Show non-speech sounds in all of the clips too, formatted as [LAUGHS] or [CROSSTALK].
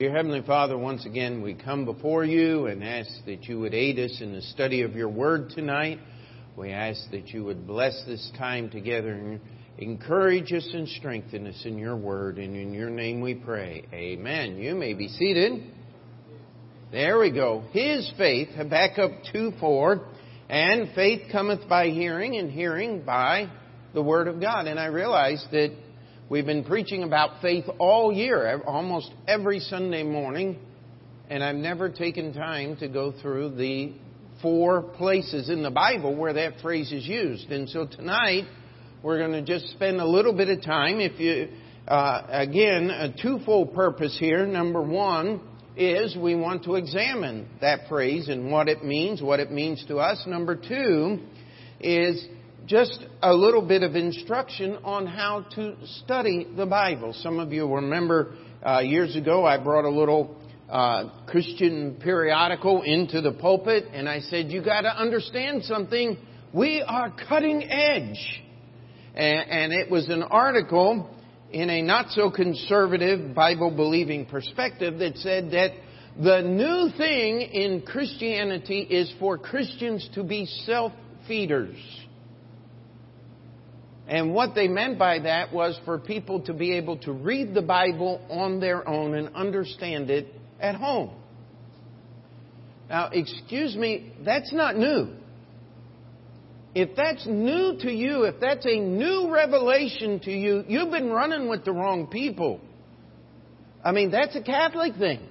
Dear Heavenly Father, once again we come before you and ask that you would aid us in the study of your word tonight. We ask that you would bless this time together and encourage us and strengthen us in your word. And in your name we pray. Amen. You may be seated. There we go. His faith, Habakkuk 2 4. And faith cometh by hearing, and hearing by the word of God. And I realize that We've been preaching about faith all year, almost every Sunday morning, and I've never taken time to go through the four places in the Bible where that phrase is used. And so tonight, we're going to just spend a little bit of time. If you, uh, again, a twofold purpose here. Number one is we want to examine that phrase and what it means, what it means to us. Number two is just a little bit of instruction on how to study the Bible. Some of you remember uh, years ago I brought a little uh, Christian periodical into the pulpit, and I said, "You got to understand something. We are cutting edge." And, and it was an article in a not so conservative Bible believing perspective that said that the new thing in Christianity is for Christians to be self feeders. And what they meant by that was for people to be able to read the Bible on their own and understand it at home. Now, excuse me, that's not new. If that's new to you, if that's a new revelation to you, you've been running with the wrong people. I mean, that's a Catholic thing.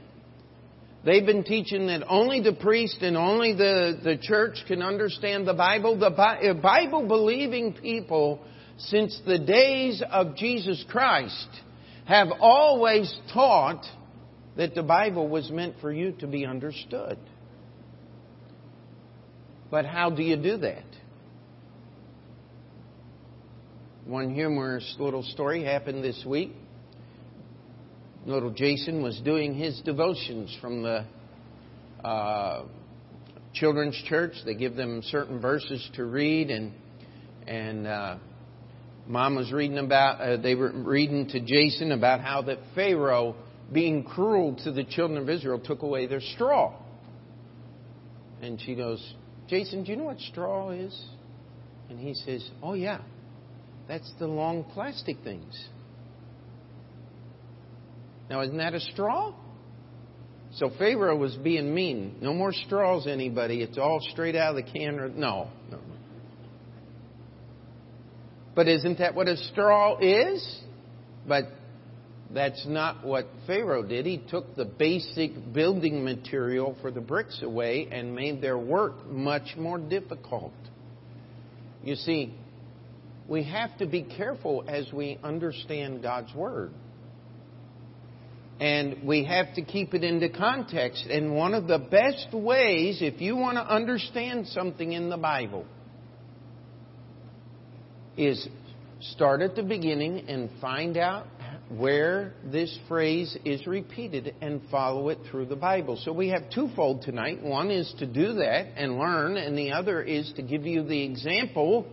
They've been teaching that only the priest and only the, the church can understand the Bible. The Bible believing people since the days of Jesus Christ have always taught that the Bible was meant for you to be understood. But how do you do that? One humorous little story happened this week. Little Jason was doing his devotions from the uh, children's church. They give them certain verses to read, and and uh, Mom was reading about, uh, they were reading to Jason about how that Pharaoh, being cruel to the children of Israel, took away their straw. And she goes, Jason, do you know what straw is? And he says, Oh, yeah. That's the long plastic things. Now, isn't that a straw? So Pharaoh was being mean. No more straws, anybody. It's all straight out of the can. Or, no, no, but isn't that what a straw is? But that's not what Pharaoh did. He took the basic building material for the bricks away and made their work much more difficult. You see, we have to be careful as we understand God's Word. And we have to keep it into context. And one of the best ways, if you want to understand something in the Bible, is start at the beginning and find out where this phrase is repeated and follow it through the Bible. So we have twofold tonight. One is to do that and learn, and the other is to give you the example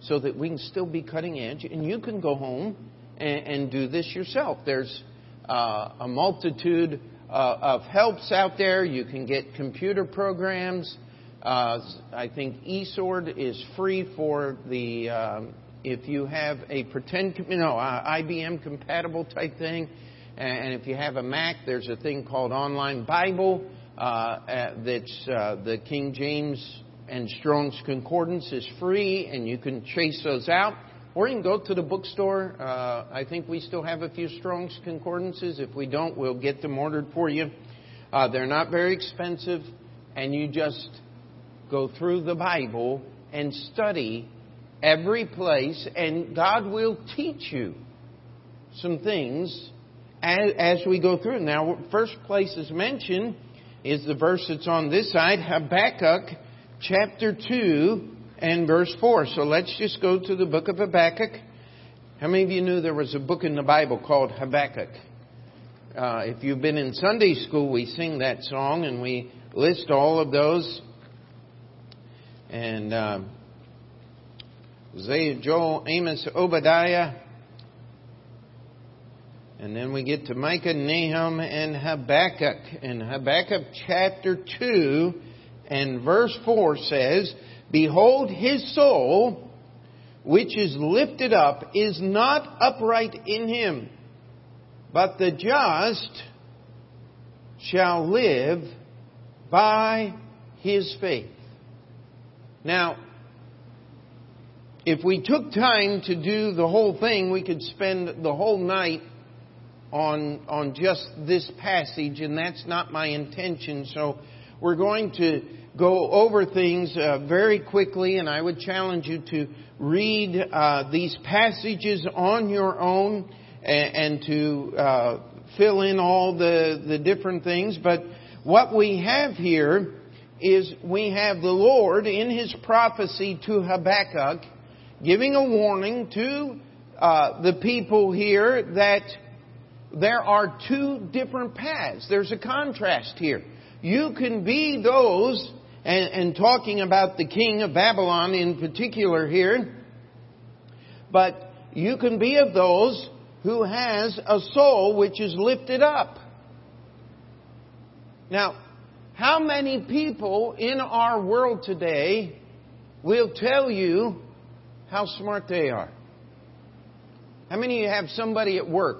so that we can still be cutting edge and you can go home and, and do this yourself. There's uh, a multitude uh, of helps out there. You can get computer programs. Uh, I think eSword is free for the um, if you have a pretend, you know, IBM compatible type thing, and if you have a Mac, there's a thing called Online Bible uh, uh, that's uh, the King James and Strong's Concordance is free, and you can chase those out. Or you can go to the bookstore. Uh, I think we still have a few Strong's Concordances. If we don't, we'll get them ordered for you. Uh, they're not very expensive, and you just go through the Bible and study every place, and God will teach you some things as, as we go through. Now, first place is mentioned is the verse that's on this side, Habakkuk chapter 2 and verse 4. So let's just go to the book of Habakkuk. How many of you knew there was a book in the Bible called Habakkuk? Uh, if you've been in Sunday school, we sing that song and we list all of those. And um, Hosea, Joel, Amos, Obadiah. And then we get to Micah, Nahum, and Habakkuk. And Habakkuk chapter 2 and verse 4 says, Behold, his soul, which is lifted up, is not upright in him, but the just shall live by his faith. Now, if we took time to do the whole thing, we could spend the whole night on, on just this passage, and that's not my intention. So we're going to go over things uh, very quickly, and I would challenge you to read uh, these passages on your own and, and to uh, fill in all the, the different things. But what we have here is we have the Lord in His prophecy to Habakkuk giving a warning to uh, the people here that there are two different paths. There's a contrast here. You can be those, and, and talking about the king of Babylon in particular here, but you can be of those who has a soul which is lifted up. Now, how many people in our world today will tell you how smart they are? How many of you have somebody at work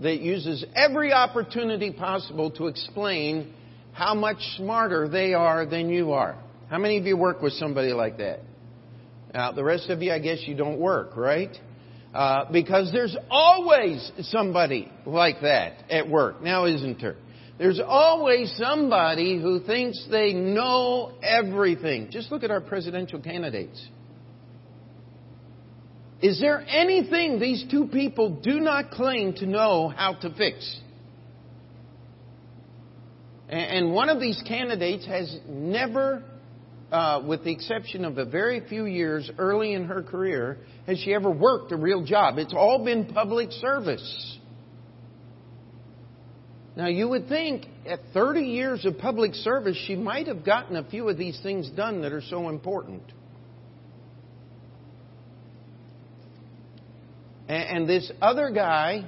that uses every opportunity possible to explain how much smarter they are than you are? How many of you work with somebody like that? Now, the rest of you, I guess you don't work, right? Uh, because there's always somebody like that at work. Now, isn't there? There's always somebody who thinks they know everything. Just look at our presidential candidates. Is there anything these two people do not claim to know how to fix? And one of these candidates has never, uh, with the exception of a very few years early in her career, has she ever worked a real job. It's all been public service. Now, you would think at 30 years of public service, she might have gotten a few of these things done that are so important. And this other guy,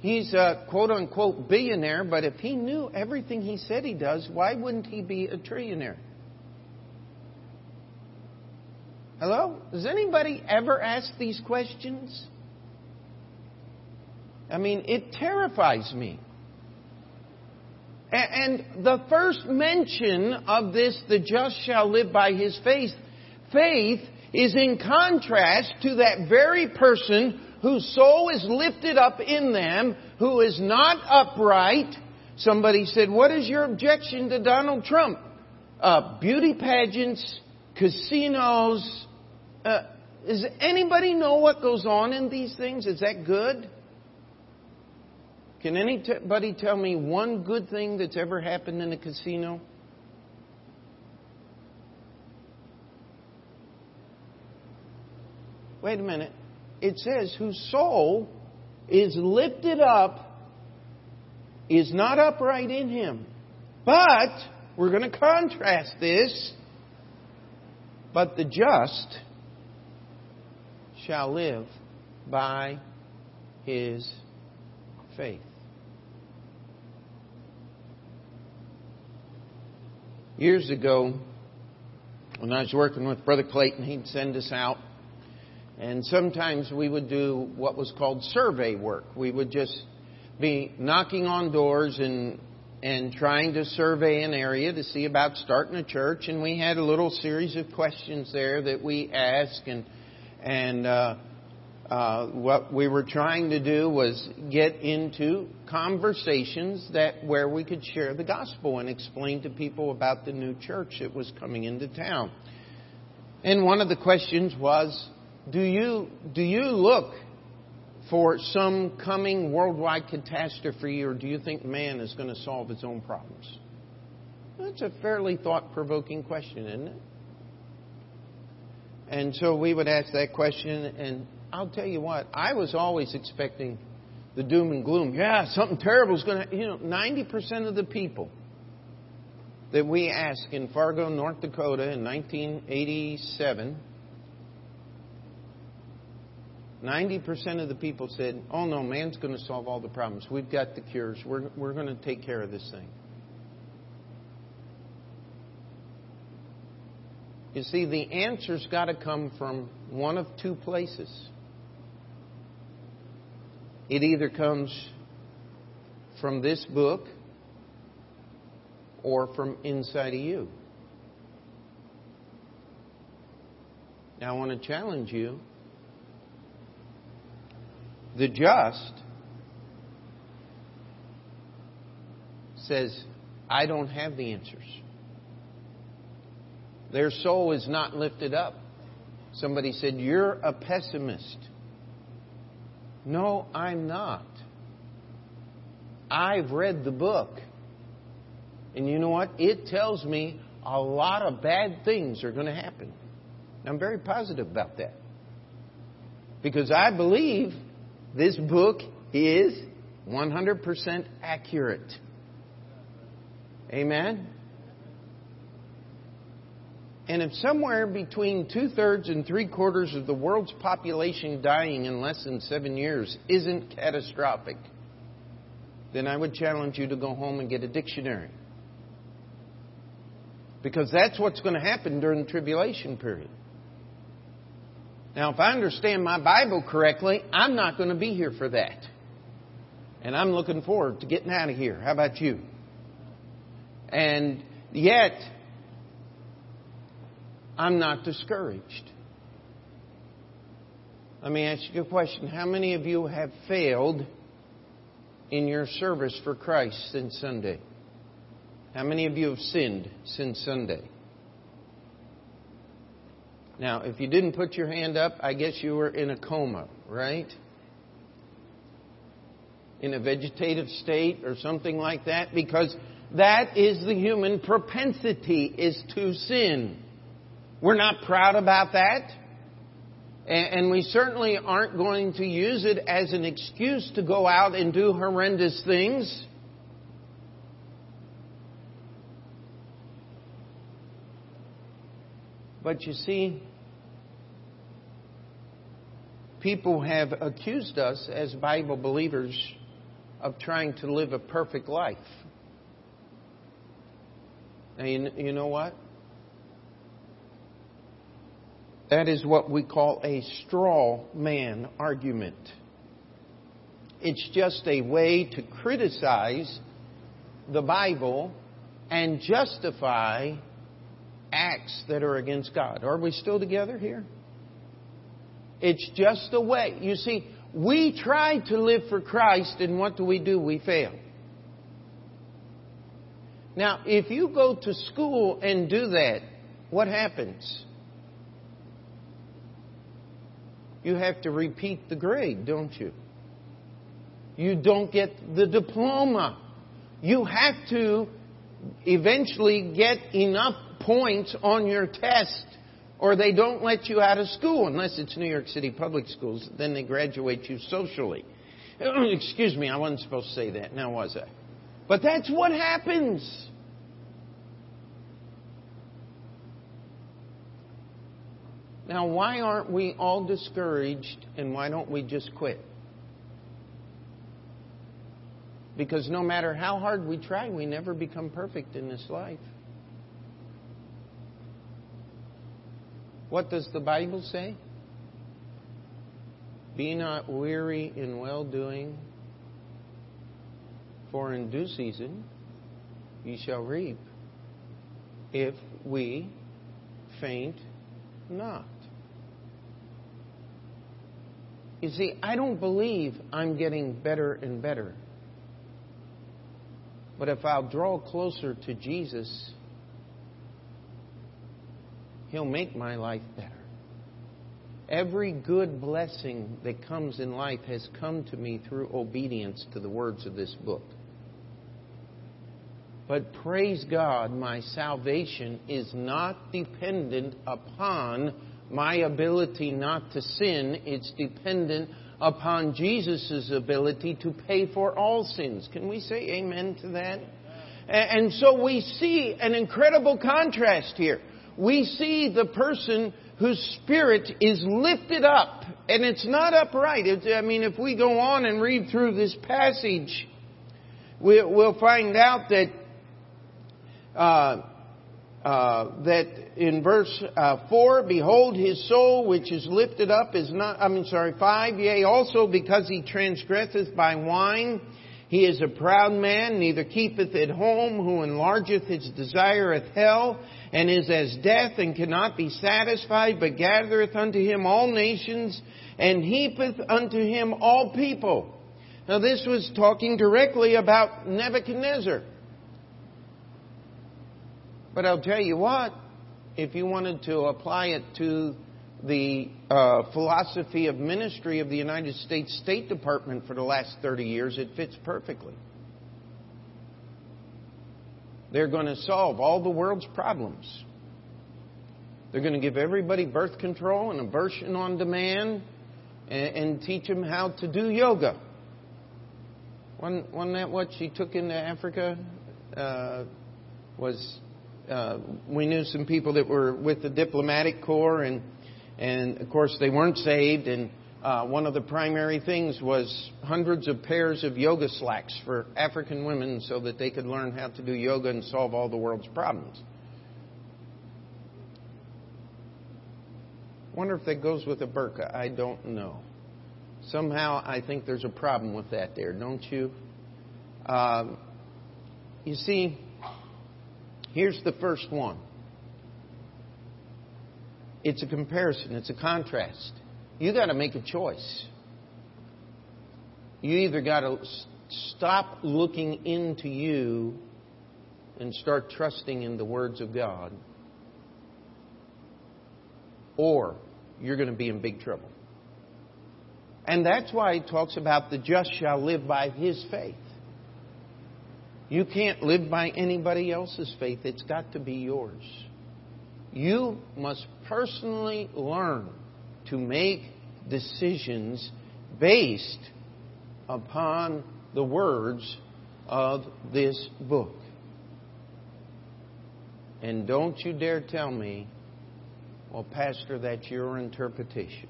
he's a quote unquote billionaire, but if he knew everything he said he does, why wouldn't he be a trillionaire? Hello? Does anybody ever ask these questions? I mean, it terrifies me. And the first mention of this, the just shall live by his faith, faith is in contrast to that very person whose soul is lifted up in them, who is not upright. Somebody said, What is your objection to Donald Trump? Uh, beauty pageants, casinos. Uh, does anybody know what goes on in these things? Is that good? Can anybody tell me one good thing that's ever happened in a casino? Wait a minute. It says, whose soul is lifted up is not upright in him. But, we're going to contrast this, but the just shall live by his faith. Years ago, when I was working with Brother Clayton, he'd send us out. And sometimes we would do what was called survey work. We would just be knocking on doors and and trying to survey an area to see about starting a church. And we had a little series of questions there that we asked, and and uh, uh, what we were trying to do was get into conversations that where we could share the gospel and explain to people about the new church that was coming into town. And one of the questions was, do you do you look for some coming worldwide catastrophe, or do you think man is going to solve its own problems? That's a fairly thought-provoking question, isn't it? And so we would ask that question, and I'll tell you what, I was always expecting the doom and gloom. Yeah, something terrible is going to, you know, 90% of the people that we asked in Fargo, North Dakota in 1987 90% of the people said, oh no, man's going to solve all the problems. We've got the cures. We're, we're going to take care of this thing. You see, the answer's got to come from one of two places. It either comes from this book or from inside of you. Now, I want to challenge you. The just says, I don't have the answers. Their soul is not lifted up. Somebody said, You're a pessimist. No, I'm not. I've read the book. And you know what? It tells me a lot of bad things are going to happen. I'm very positive about that. Because I believe this book is 100% accurate. Amen? And if somewhere between two thirds and three quarters of the world's population dying in less than seven years isn't catastrophic, then I would challenge you to go home and get a dictionary. Because that's what's going to happen during the tribulation period. Now, if I understand my Bible correctly, I'm not going to be here for that. And I'm looking forward to getting out of here. How about you? And yet, I'm not discouraged. Let me ask you a question. How many of you have failed in your service for Christ since Sunday? How many of you have sinned since Sunday? Now, if you didn't put your hand up, I guess you were in a coma, right? In a vegetative state or something like that, because that is the human propensity, is to sin. We're not proud about that. And we certainly aren't going to use it as an excuse to go out and do horrendous things. But you see, people have accused us as Bible believers of trying to live a perfect life. You, you know what? That is what we call a straw man argument. It's just a way to criticize the Bible and justify acts that are against God. Are we still together here? It's just a way. You see, we try to live for Christ, and what do we do? We fail. Now, if you go to school and do that, what happens? You have to repeat the grade, don't you? You don't get the diploma. You have to eventually get enough points on your test or they don't let you out of school unless it's New York City public schools. Then they graduate you socially. [CLEARS THROAT] Excuse me, I wasn't supposed to say that. Now was I? But that's what happens. Now, why aren't we all discouraged and why don't we just quit? Because no matter how hard we try, we never become perfect in this life. What does the Bible say? Be not weary in well doing, for in due season ye shall reap, if we faint not. You see, I don't believe I'm getting better and better. But if I'll draw closer to Jesus, He'll make my life better. Every good blessing that comes in life has come to me through obedience to the words of this book. But praise God, my salvation is not dependent upon my ability not to sin. It's dependent upon Jesus' ability to pay for all sins. Can we say amen to that? And so we see an incredible contrast here. We see the person whose spirit is lifted up, and it's not upright. It's, I mean, if we go on and read through this passage, we, will find out that uh, uh, that in verse uh, four, behold, his soul which is lifted up is not. I mean, sorry, five. Yea, also because he transgresseth by wine he is a proud man, neither keepeth at home, who enlargeth his desire at hell, and is as death, and cannot be satisfied, but gathereth unto him all nations, and heapeth unto him all people. Now this was talking directly about Nebuchadnezzar. But I'll tell you what, if you wanted to apply it to the uh, philosophy of ministry of the United States State Department for the last 30 years, it fits perfectly. They're going to solve all the world's problems. They're going to give everybody birth control and abortion on demand and, and teach them how to do yoga. Wasn't, wasn't that what she took into Africa? Uh, was uh, we knew some people that were with the diplomatic corps and and of course, they weren't saved. And uh, one of the primary things was hundreds of pairs of yoga slacks for African women so that they could learn how to do yoga and solve all the world's problems. Wonder if that goes with a burqa. I don't know. Somehow, I think there's a problem with that there, don't you? Um, you see, here's the first one it's a comparison, it's a contrast. You got to make a choice. You either got to stop looking into you and start trusting in the words of God, or you're going to be in big trouble. And that's why he talks about the just shall live by his faith. You can't live by anybody else's faith, it's got to be yours. You must personally learn to make decisions based upon the words of this book. And don't you dare tell me, well, Pastor, that's your interpretation.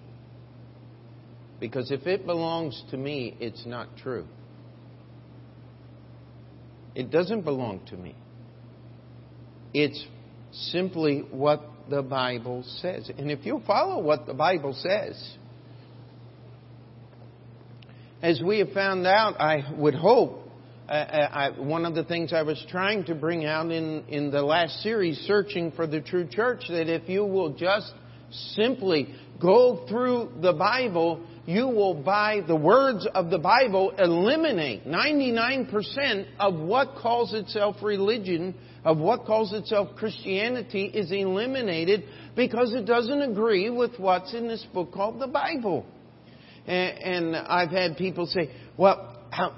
Because if it belongs to me, it's not true. It doesn't belong to me. It's simply what the Bible says. And if you follow what the Bible says, as we have found out, I would hope, uh, I, one of the things I was trying to bring out in, in the last series, Searching for the True Church, that if you will just simply go through the Bible, you will, by the words of the Bible, eliminate 99% of what calls itself religion of what calls itself Christianity is eliminated because it doesn't agree with what's in this book called the Bible. And, and I've had people say, well, how,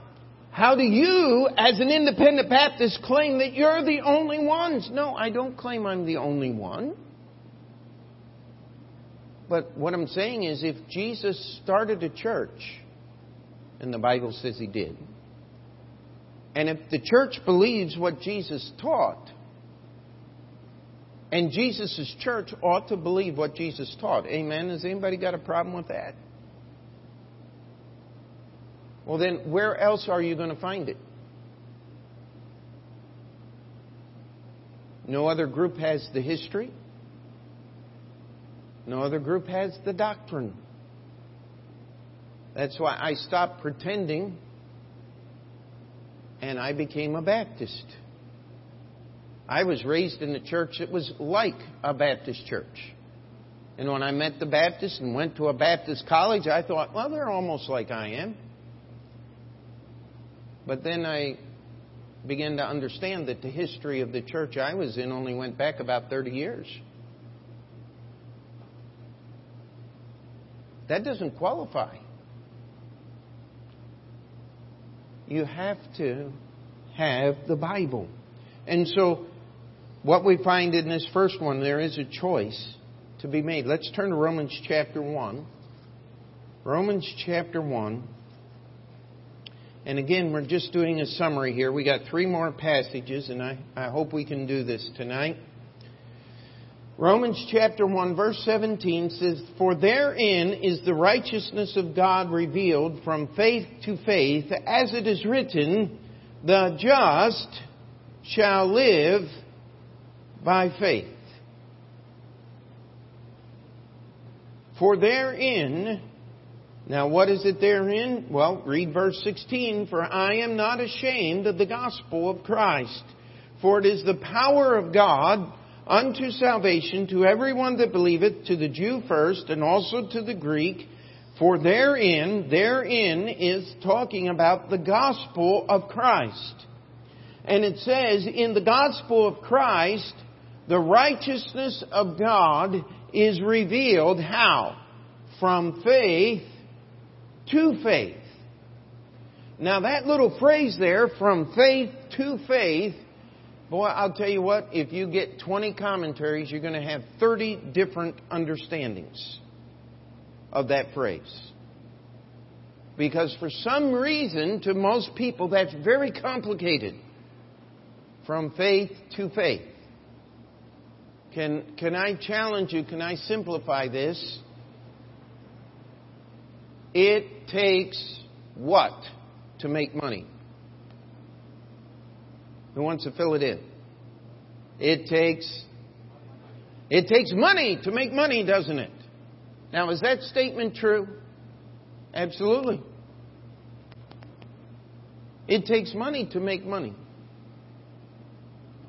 how do you, as an independent Baptist, claim that you're the only ones? No, I don't claim I'm the only one. But what I'm saying is, if Jesus started a church, and the Bible says he did, and if the church believes what Jesus taught, and Jesus' church ought to believe what Jesus taught. Amen. Has anybody got a problem with that? Well, then, where else are you going to find it? No other group has the history. No other group has the doctrine. That's why I stopped pretending and I became a Baptist. I was raised in a church that was like a Baptist church. And when I met the Baptists and went to a Baptist college, I thought, well, they're almost like I am. But then I began to understand that the history of the church I was in only went back about 30 years. That doesn't qualify. you have to have the Bible. And so, what we find in this first one, there is a choice to be made. Let's turn to Romans chapter 1. Romans chapter 1. And again, we're just doing a summary here. We got three more passages, and I, I hope we can do this tonight. Romans chapter 1 verse 17 says, For therein is the righteousness of God revealed from faith to faith, as it is written, the just shall live by faith. For therein, now what is it therein? Well, read verse 16, For I am not ashamed of the gospel of Christ, for it is the power of God unto salvation to everyone that believeth, to the Jew first, and also to the Greek. For therein, therein is talking about the gospel of Christ. And it says, in the gospel of Christ, the righteousness of God is revealed. How? From faith to faith. Now that little phrase there, from faith to faith, Boy, I'll tell you what, if you get 20 commentaries, you're going to have 30 different understandings of that phrase. Because for some reason, to most people, that's very complicated. From faith to faith. Can, can I challenge you? Can I simplify this? It takes what to make money? Who wants to fill it in? It takes it takes money to make money, doesn't it? Now, is that statement true? Absolutely. It takes money to make money.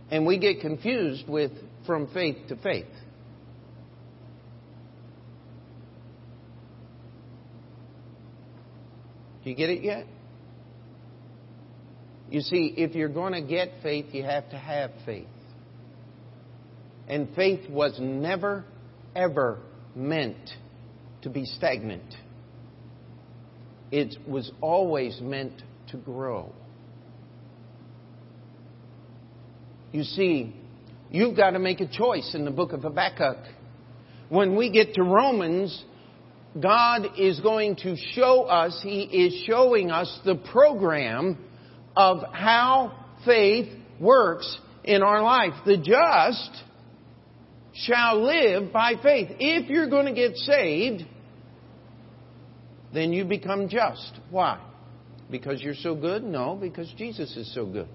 And we get confused with from faith to faith. Do you get it yet? You see, if you're going to get faith, you have to have faith. And faith was never, ever meant to be stagnant. It was always meant to grow. You see, you've got to make a choice in the book of Habakkuk. When we get to Romans, God is going to show us, He is showing us the program of how faith works in our life. The just shall live by faith. If you're going to get saved, then you become just. Why? Because you're so good? No, because Jesus is so good.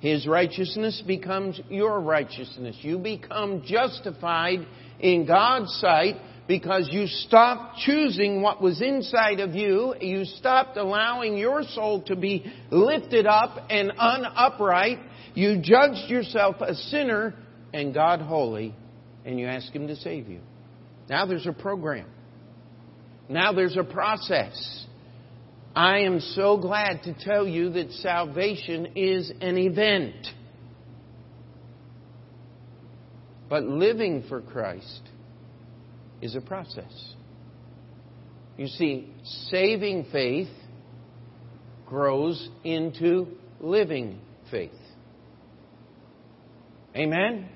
His righteousness becomes your righteousness. You become justified in God's sight because you stopped choosing what was inside of you. You stopped allowing your soul to be lifted up and unupright. You judged yourself a sinner and God holy, and you asked Him to save you. Now there's a program. Now there's a process. I am so glad to tell you that salvation is an event. But living for Christ is a process. You see, saving faith grows into living faith. Amen?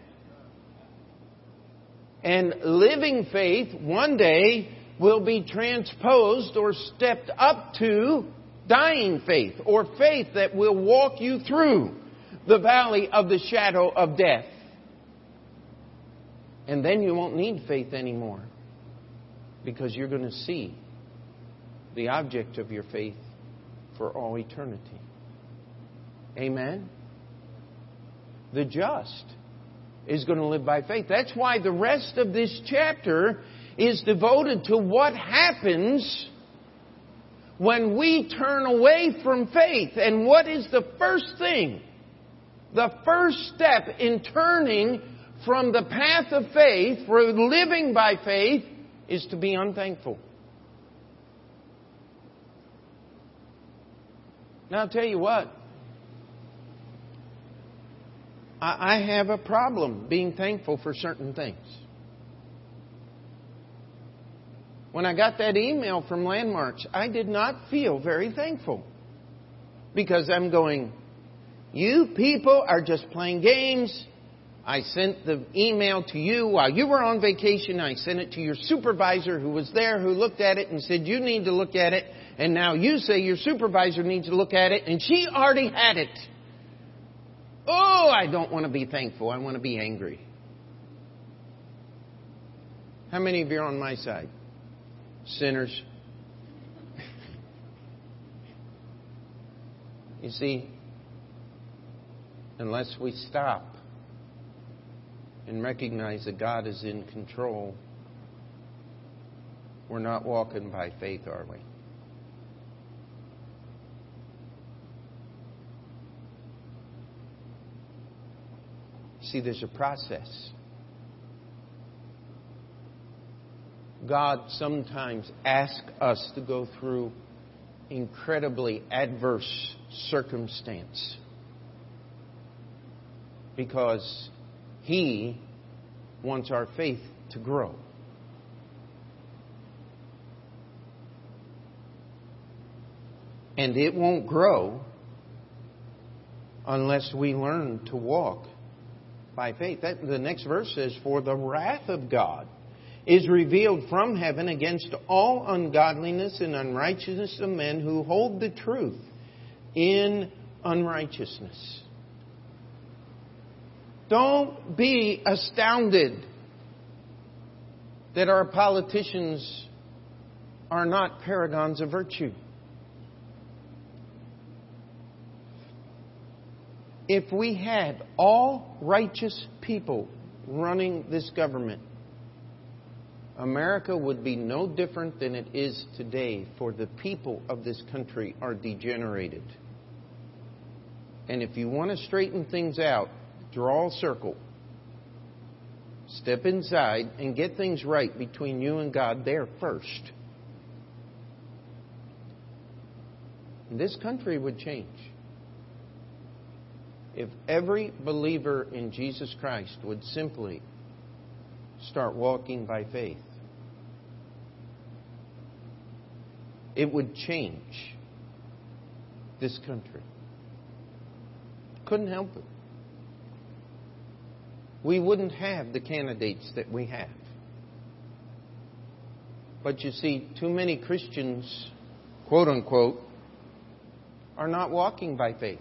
And living faith one day will be transposed or stepped up to dying faith or faith that will walk you through the valley of the shadow of death. And then you won't need faith anymore because you're going to see the object of your faith for all eternity. Amen? The just is going to live by faith. That's why the rest of this chapter is devoted to what happens when we turn away from faith. And what is the first thing? The first step in turning from the path of faith, for living by faith, is to be unthankful. Now, I'll tell you what. I have a problem being thankful for certain things. When I got that email from Landmarks, I did not feel very thankful. Because I'm going, you people are just playing games. I sent the email to you while you were on vacation. I sent it to your supervisor who was there, who looked at it and said, You need to look at it. And now you say your supervisor needs to look at it, and she already had it. Oh, I don't want to be thankful. I want to be angry. How many of you are on my side? Sinners. [LAUGHS] you see, unless we stop and recognize that God is in control, we're not walking by faith, are we? See, there's a process. God sometimes asks us to go through incredibly adverse circumstance because He wants our faith to grow. And it won't grow unless we learn to walk by faith. That, the next verse says, For the wrath of God is revealed from heaven against all ungodliness and unrighteousness of men who hold the truth in unrighteousness. Don't be astounded that our politicians are not paragons of virtue. If we had all righteous people running this government, America would be no different than it is today, for the people of this country are degenerated. And if you want to straighten things out, draw a circle, step inside, and get things right between you and God there first. And this country would change. If every believer in Jesus Christ would simply start walking by faith, it would change this country. Couldn't help it. We wouldn't have the candidates that we have. But you see, too many Christians, quote unquote, are not walking by faith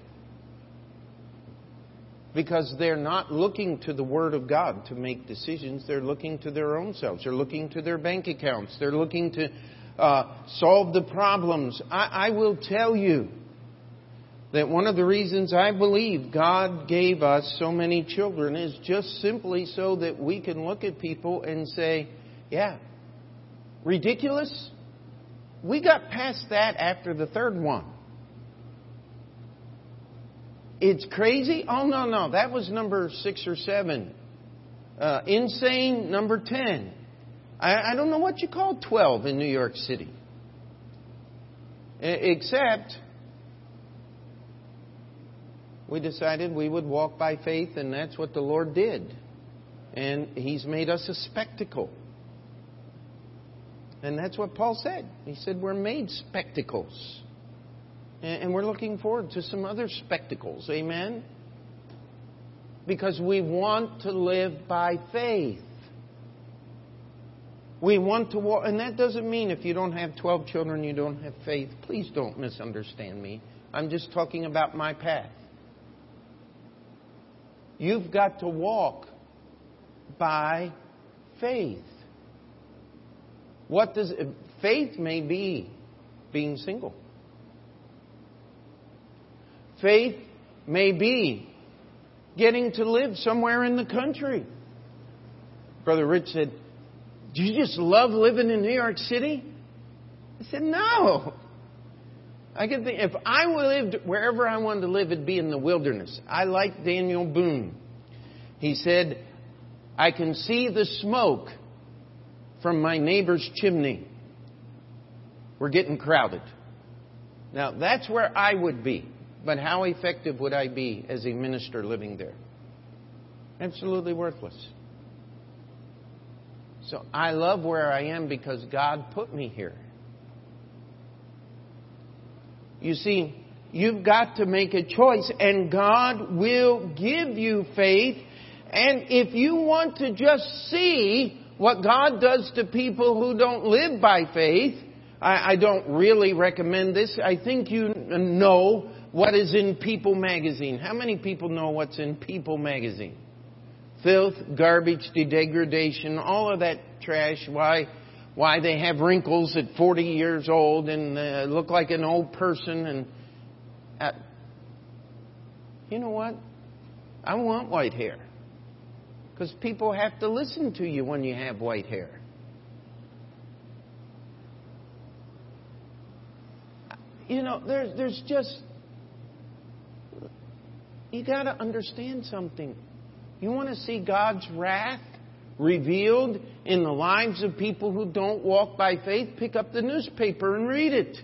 because they're not looking to the Word of God to make decisions. They're looking to their own selves. They're looking to their bank accounts. They're looking to uh, solve the problems. I, I will tell you that one of the reasons I believe God gave us so many children is just simply so that we can look at people and say, yeah, ridiculous? We got past that after the third one. It's crazy? Oh, no, no. That was number six or seven. Uh, insane, number 10. I, I don't know what you call 12 in New York City. Except, we decided we would walk by faith, and that's what the Lord did. And He's made us a spectacle. And that's what Paul said. He said, We're made spectacles. And we're looking forward to some other spectacles. Amen? Because we want to live by faith. We want to walk, and that doesn't mean if you don't have 12 children, you don't have faith. Please don't misunderstand me. I'm just talking about my path. You've got to walk by faith. What does faith may be being single. Faith may be getting to live somewhere in the country. Brother Rich said, Do you just love living in New York City? I said, No. I can think if I lived wherever I wanted to live, it'd be in the wilderness. I like Daniel Boone. He said, I can see the smoke from my neighbor's chimney. We're getting crowded. Now, that's where I would be. But how effective would I be as a minister living there? Absolutely worthless. So I love where I am because God put me here. You see, you've got to make a choice, and God will give you faith. And if you want to just see what God does to people who don't live by faith, I, I don't really recommend this. I think you know what is in People magazine. How many people know what's in People magazine? filth, garbage, degradation, all of that trash. Why, why they have wrinkles at 40 years old and uh, look like an old person. And uh, you know what? I want white hair because people have to listen to you when you have white hair. You know, there's there's just you got to understand something. You want to see God's wrath revealed in the lives of people who don't walk by faith? Pick up the newspaper and read it.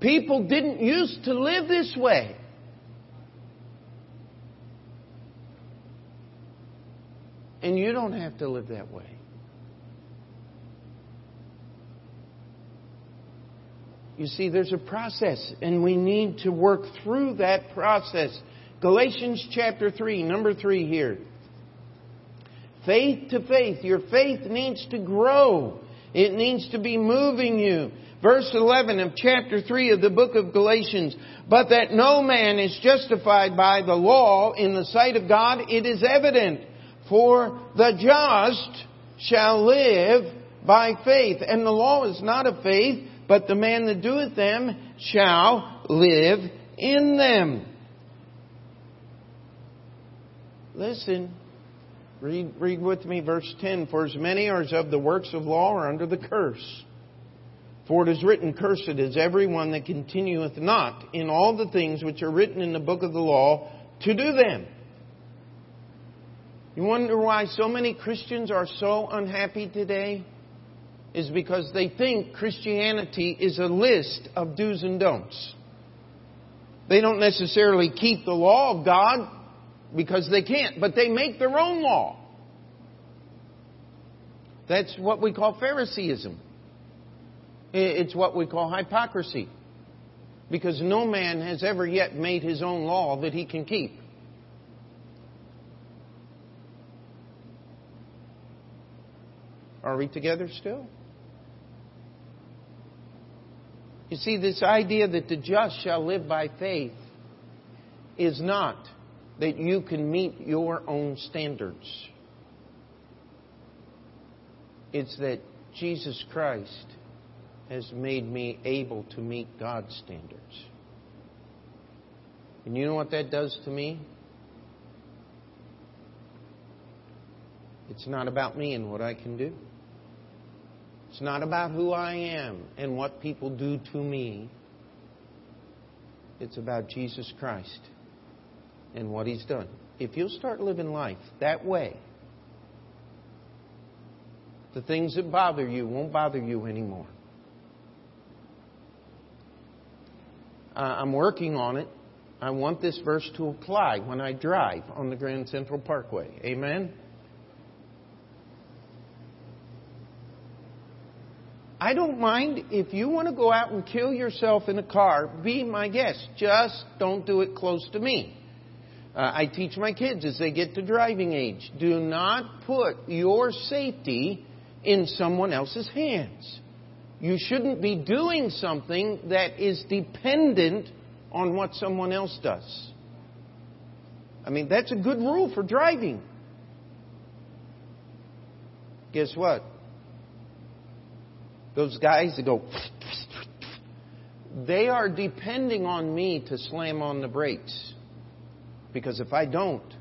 People didn't used to live this way. And you don't have to live that way. You see, there's a process, and we need to work through that process. Galatians chapter 3, number 3 here. Faith to faith. Your faith needs to grow. It needs to be moving you. Verse 11 of chapter 3 of the book of Galatians. But that no man is justified by the law in the sight of God, it is evident. For the just shall live by faith. And the law is not of faith, but the man that doeth them shall live in them. Listen. Read, read with me verse 10. For as many as of the works of law are under the curse. For it is written, Cursed is everyone that continueth not in all the things which are written in the book of the law to do them. You wonder why so many Christians are so unhappy today? Is because they think Christianity is a list of do's and don'ts. They don't necessarily keep the law of God because they can't, but they make their own law. That's what we call Phariseeism. It's what we call hypocrisy. Because no man has ever yet made his own law that he can keep. Are we together still? You see, this idea that the just shall live by faith is not that you can meet your own standards. It's that Jesus Christ has made me able to meet God's standards. And you know what that does to me? It's not about me and what I can do. It's not about who I am and what people do to me. It's about Jesus Christ and what He's done. If you'll start living life that way, the things that bother you won't bother you anymore. I'm working on it. I want this verse to apply when I drive on the Grand Central Parkway. Amen? I don't mind if you want to go out and kill yourself in a car, be my guest. Just don't do it close to me. Uh, I teach my kids as they get to driving age do not put your safety in someone else's hands. You shouldn't be doing something that is dependent on what someone else does. I mean, that's a good rule for driving. Guess what? Those guys that go, they are depending on me to slam on the brakes. Because if I don't,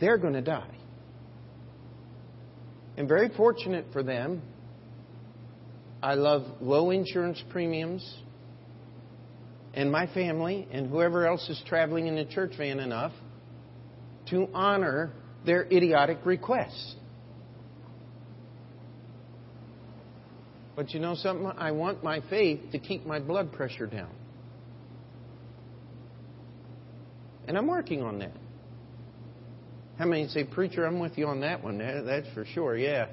they're going to die. And very fortunate for them, I love low insurance premiums. And my family and whoever else is traveling in the church van enough to honor their idiotic requests. But you know something? I want my faith to keep my blood pressure down. And I'm working on that. How many say, Preacher, I'm with you on that one? That's for sure, yeah.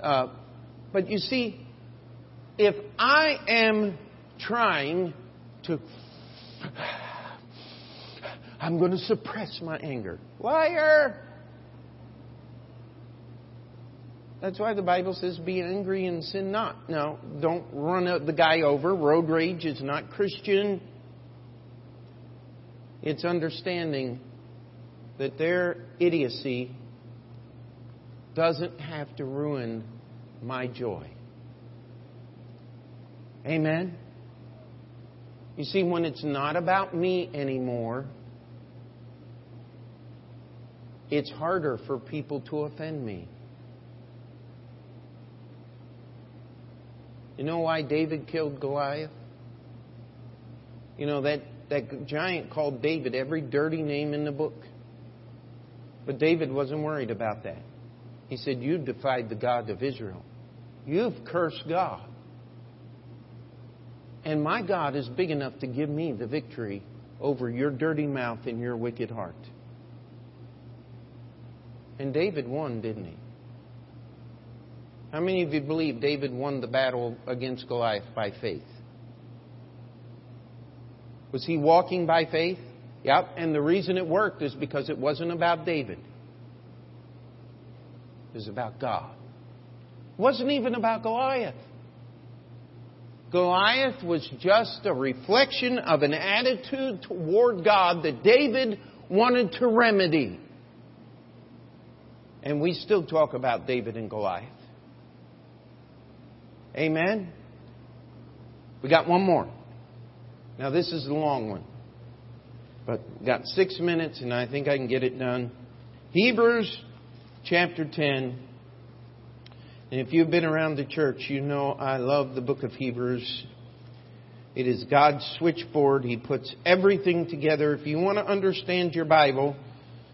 Uh, but you see, if I am trying to, [SIGHS] I'm going to suppress my anger. Liar! That's why the Bible says, be angry and sin not. Now, don't run the guy over. Road rage is not Christian. It's understanding that their idiocy doesn't have to ruin my joy. Amen? You see, when it's not about me anymore, it's harder for people to offend me. You know why David killed Goliath? You know, that, that giant called David every dirty name in the book. But David wasn't worried about that. He said, You defied the God of Israel. You've cursed God. And my God is big enough to give me the victory over your dirty mouth and your wicked heart. And David won, didn't he? How many of you believe David won the battle against Goliath by faith? Was he walking by faith? Yep. And the reason it worked is because it wasn't about David. It was about God. It wasn't even about Goliath. Goliath was just a reflection of an attitude toward God that David wanted to remedy. And we still talk about David and Goliath. Amen? We got one more. Now, this is the long one. But got six minutes, and I think I can get it done. Hebrews chapter 10. And if you've been around the church, you know I love the book of Hebrews. It is God's switchboard. He puts everything together. If you want to understand your Bible,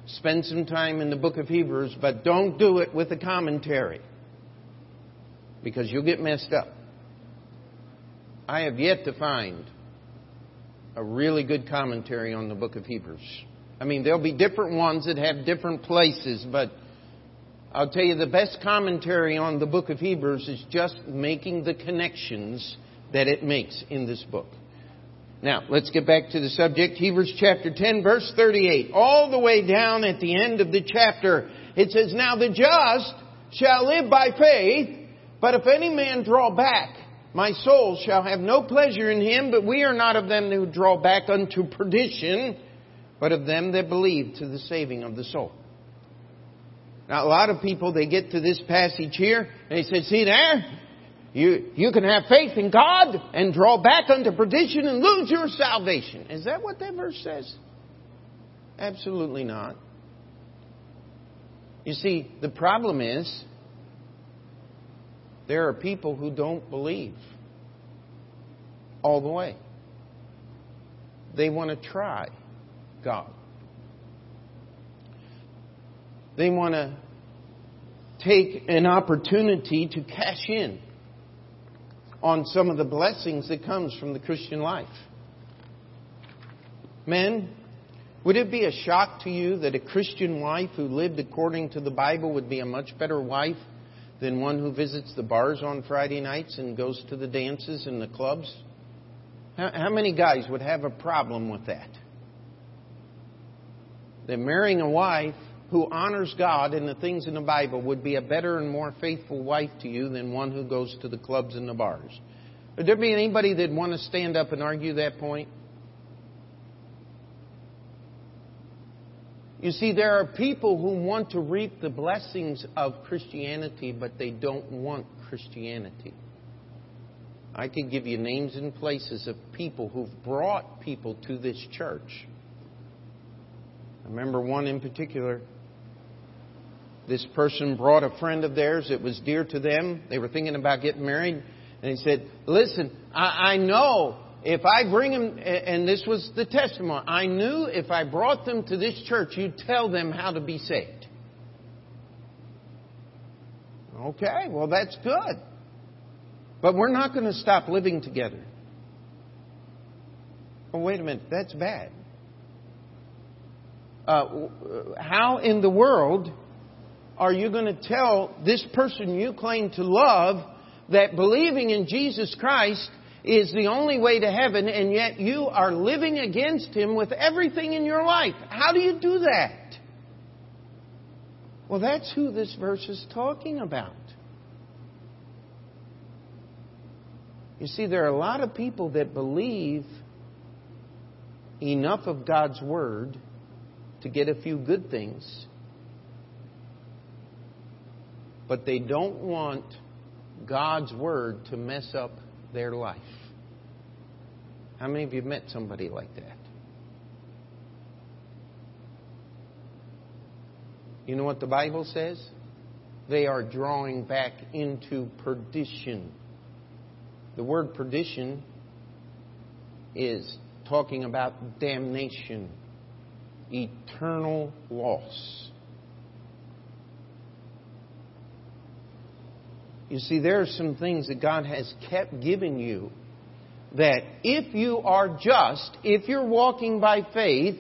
spend some time in the book of Hebrews, but don't do it with a commentary because you'll get messed up. I have yet to find a really good commentary on the book of Hebrews. I mean, there'll be different ones that have different places, but I'll tell you the best commentary on the book of Hebrews is just making the connections that it makes in this book. Now, let's get back to the subject. Hebrews chapter 10, verse 38. All the way down at the end of the chapter, it says, Now the just shall live by faith. But if any man draw back, my soul shall have no pleasure in him, but we are not of them who draw back unto perdition, but of them that believe to the saving of the soul. Now, a lot of people, they get to this passage here, and they say, see there? You, you can have faith in God and draw back unto perdition and lose your salvation. Is that what that verse says? Absolutely not. You see, the problem is, there are people who don't believe all the way. They want to try God. They want to take an opportunity to cash in on some of the blessings that comes from the Christian life. Men, would it be a shock to you that a Christian wife who lived according to the Bible would be a much better wife than one who visits the bars on Friday nights and goes to the dances and the clubs? How, many guys would have a problem with that? That marrying a wife who honors God and the things in the Bible would be a better and more faithful wife to you than one who goes to the clubs and the bars. Would there be anybody that want to stand up and argue that point? You see, there are people who want to reap the blessings of Christianity, but they don't want Christianity. I could give you names and places of people who've brought people to this church. I remember one in particular. This person brought a friend of theirs that was dear to them. They were thinking about getting married. And he said, Listen, I, I know if I bring them, and this was the testimony, I knew if I brought them to this church, you'd tell them how to be saved. Okay, well, that's good. But we're not going to stop living together. Oh, wait a minute, that's bad. Uh, how in the world are you going to tell this person you claim to love that believing in Jesus Christ is the only way to heaven, and yet you are living against Him with everything in your life. How do you do that? Well, that's who this verse is talking about. You see, there are a lot of people that believe enough of God's Word to get a few good things, but they don't want God's Word to mess up their life. How many of you met somebody like that? You know what the Bible says? They are drawing back into perdition. The word perdition is talking about damnation, eternal loss. You see, there are some things that God has kept giving you that if you are just, if you're walking by faith,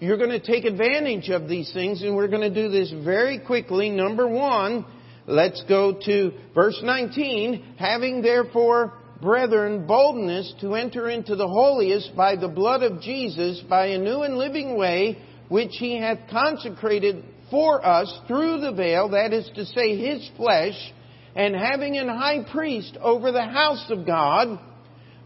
you're going to take advantage of these things, and we're going to do this very quickly. Number one, let's go to verse 19. Having therefore, brethren, boldness to enter into the holiest by the blood of Jesus, by a new and living way, which he hath consecrated for us through the veil, that is to say, his flesh, and having an high priest over the house of God,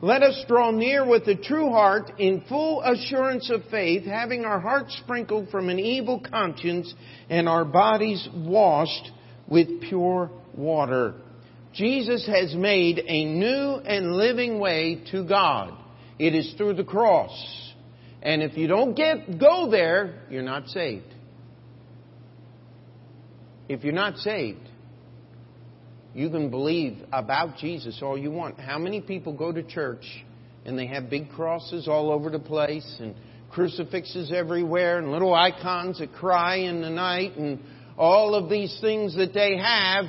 let us draw near with a true heart in full assurance of faith, having our hearts sprinkled from an evil conscience and our bodies washed with pure water. Jesus has made a new and living way to God. It is through the cross. And if you don't get, go there, you're not saved. If you're not saved, you can believe about Jesus all you want. How many people go to church and they have big crosses all over the place and crucifixes everywhere and little icons that cry in the night and all of these things that they have,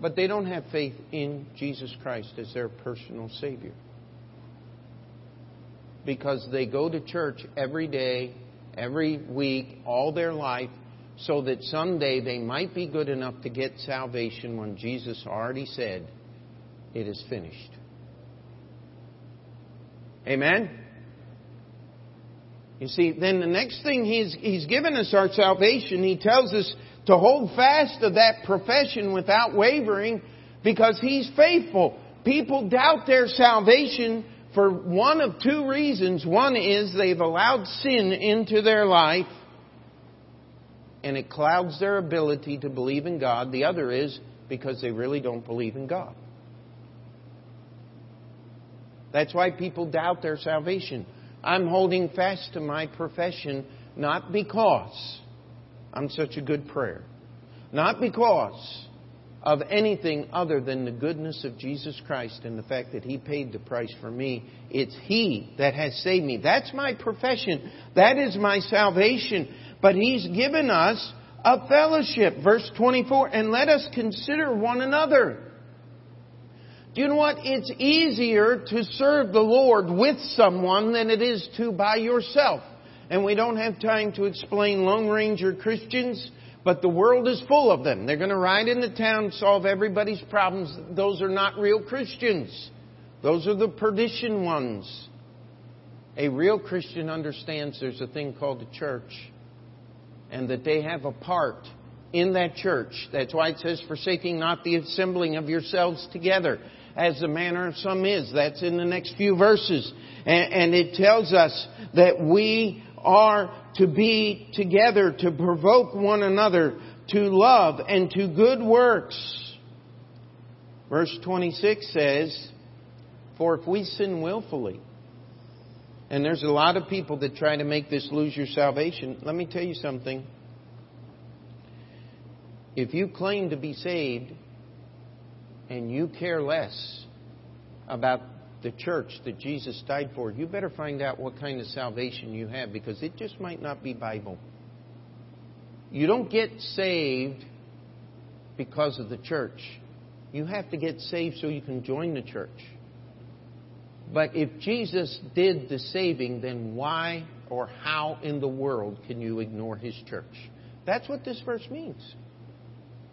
but they don't have faith in Jesus Christ as their personal Savior. Because they go to church every day, every week, all their life, so that someday they might be good enough to get salvation when Jesus already said, It is finished. Amen? You see, then the next thing he's, he's given us our salvation, he tells us to hold fast to that profession without wavering because he's faithful. People doubt their salvation for one of two reasons. One is they've allowed sin into their life and it clouds their ability to believe in God. The other is because they really don't believe in God. That's why people doubt their salvation. I'm holding fast to my profession not because I'm such a good prayer, not because of anything other than the goodness of Jesus Christ and the fact that He paid the price for me. It's He that has saved me. That's my profession. That is my salvation. But He's given us a fellowship. Verse 24, and let us consider one another. Do you know what? It's easier to serve the Lord with someone than it is to by yourself. And we don't have time to explain Lone Ranger Christians, but the world is full of them. They're going to ride into town, solve everybody's problems. Those are not real Christians. Those are the perdition ones. A real Christian understands there's a thing called the church and that they have a part in that church. That's why it says, forsaking not the assembling of yourselves together, as the manner of some is. That's in the next few verses. And, and it tells us that we are to be together, to provoke one another to love and to good works. Verse 26 says, For if we sin willfully, and there's a lot of people that try to make this lose your salvation. Let me tell you something. If you claim to be saved and you care less about the church that Jesus died for, you better find out what kind of salvation you have because it just might not be Bible. You don't get saved because of the church. You have to get saved so you can join the church. But if Jesus did the saving, then why or how in the world can you ignore his church? That's what this verse means.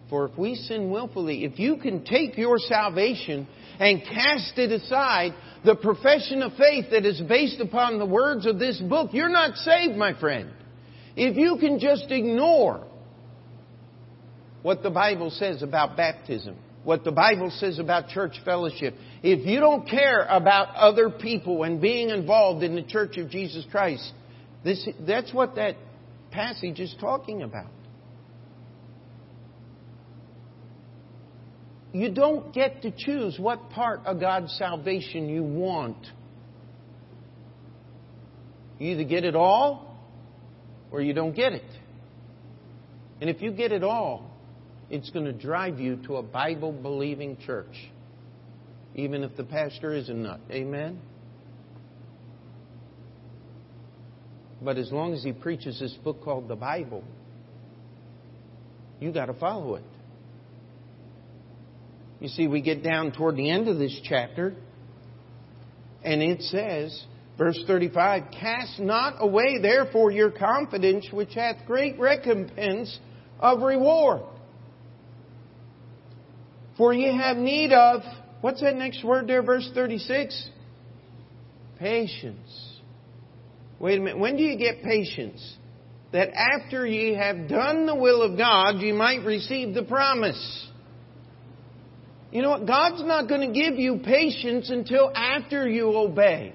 For if we sin willfully, if you can take your salvation and cast it aside, the profession of faith that is based upon the words of this book, you're not saved, my friend. If you can just ignore what the Bible says about baptism, what the Bible says about church fellowship, if you don't care about other people and being involved in the church of Jesus Christ, This, that's what that passage is talking about. You don't get to choose what part of God's salvation you want. You either get it all or you don't get it. And if you get it all, it's going to drive you to a Bible believing church, even if the pastor is a nut. Amen? But as long as he preaches this book called the Bible, you got to follow it. You see, we get down toward the end of this chapter, and it says, verse 35, Cast not away therefore your confidence, which hath great recompense of reward. For ye have need of, what's that next word there, verse 36? Patience. Wait a minute. When do you get patience? That after ye have done the will of God, ye might receive the promise. You know what? God's not going to give you patience until after you obey.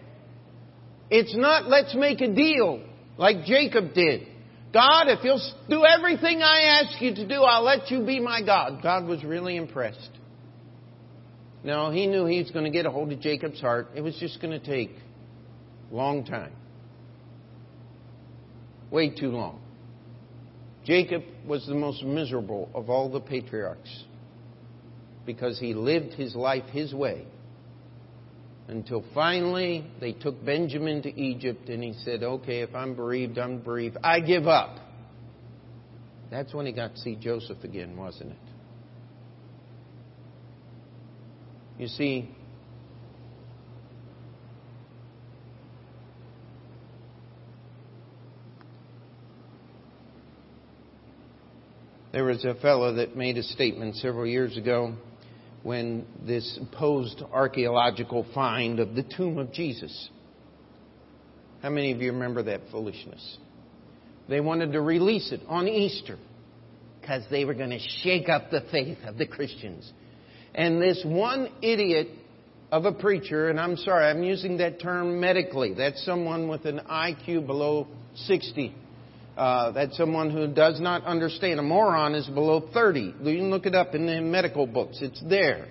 It's not, let's make a deal like Jacob did. God, if you'll do everything I ask you to do, I'll let you be my God. God was really impressed. Now, he knew he was going to get a hold of Jacob's heart. It was just going to take a long time. Way too long. Jacob was the most miserable of all the patriarchs because he lived his life his way until finally they took Benjamin to Egypt and he said, Okay, if I'm bereaved, I'm bereaved. I give up. That's when he got to see Joseph again, wasn't it? You see, there was a fellow that made a statement several years ago when this supposed archaeological find of the tomb of Jesus. How many of you remember that foolishness? They wanted to release it on Easter because they were going to shake up the faith of the Christians. And this one idiot of a preacher, and I'm sorry, I'm using that term medically. That's someone with an IQ below 60. Uh, that's someone who does not understand. A moron is below 30. You can look it up in the medical books. It's there.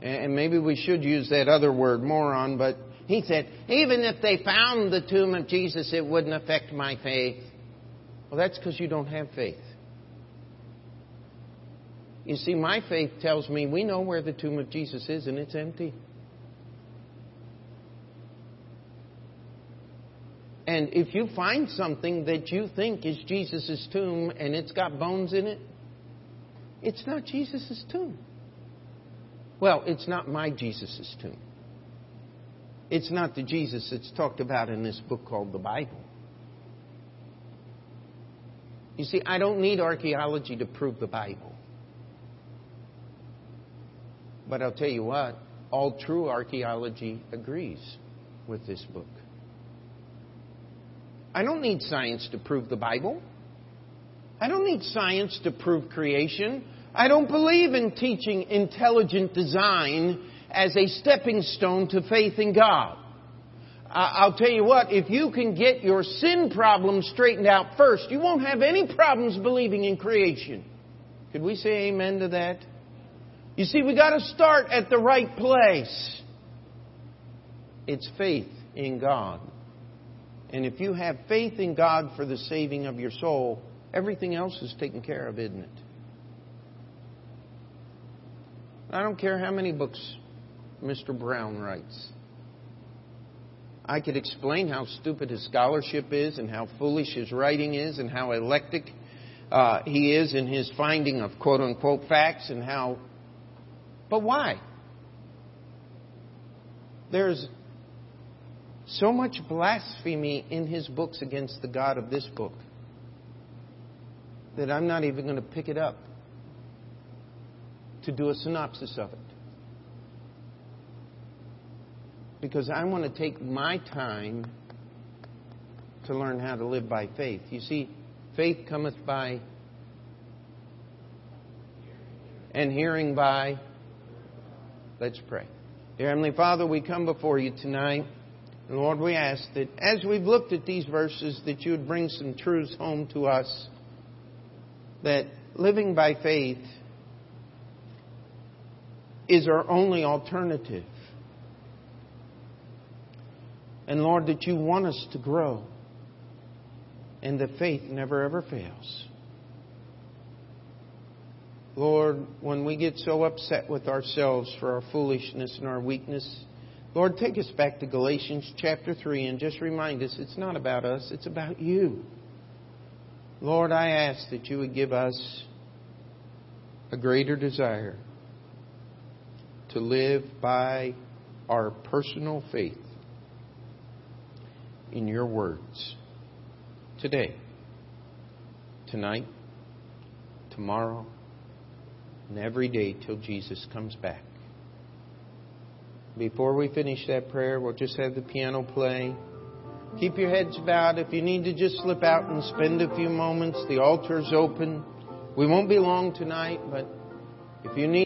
And maybe we should use that other word, moron, but he said, even if they found the tomb of Jesus, it wouldn't affect my faith. Well, that's because you don't have faith. You see, my faith tells me we know where the tomb of Jesus is and it's empty. And if you find something that you think is Jesus' tomb and it's got bones in it, it's not Jesus' tomb. Well, it's not my Jesus' tomb. It's not the Jesus that's talked about in this book called the Bible. You see, I don't need archaeology to prove the Bible. But I'll tell you what, all true archaeology agrees with this book. I don't need science to prove the Bible. I don't need science to prove creation. I don't believe in teaching intelligent design as a stepping stone to faith in God. I'll tell you what, if you can get your sin problem straightened out first, you won't have any problems believing in creation. Could we say amen to that? You see, we got to start at the right place. It's faith in God. And if you have faith in God for the saving of your soul, everything else is taken care of, isn't it? I don't care how many books Mr. Brown writes. I could explain how stupid his scholarship is and how foolish his writing is and how eclectic uh, he is in his finding of quote unquote facts and how. But why? There's so much blasphemy in his books against the God of this book that I'm not even going to pick it up to do a synopsis of it. Because I want to take my time to learn how to live by faith. You see, faith cometh by and hearing by. Let's pray. Dear Heavenly Father, we come before you tonight And Lord, we ask that as we've looked at these verses, that you would bring some truths home to us. That living by faith is our only alternative. And Lord, that you want us to grow and that faith never ever fails. Lord, when we get so upset with ourselves for our foolishness and our weakness, Lord, take us back to Galatians chapter 3 and just remind us it's not about us, it's about you. Lord, I ask that you would give us a greater desire to live by our personal faith in your words today, tonight, tomorrow, and every day till Jesus comes back. Before we finish that prayer, we'll just have the piano play. Keep your heads bowed. If you need to just slip out and spend a few moments, the altar's open. We won't be long tonight, but if you need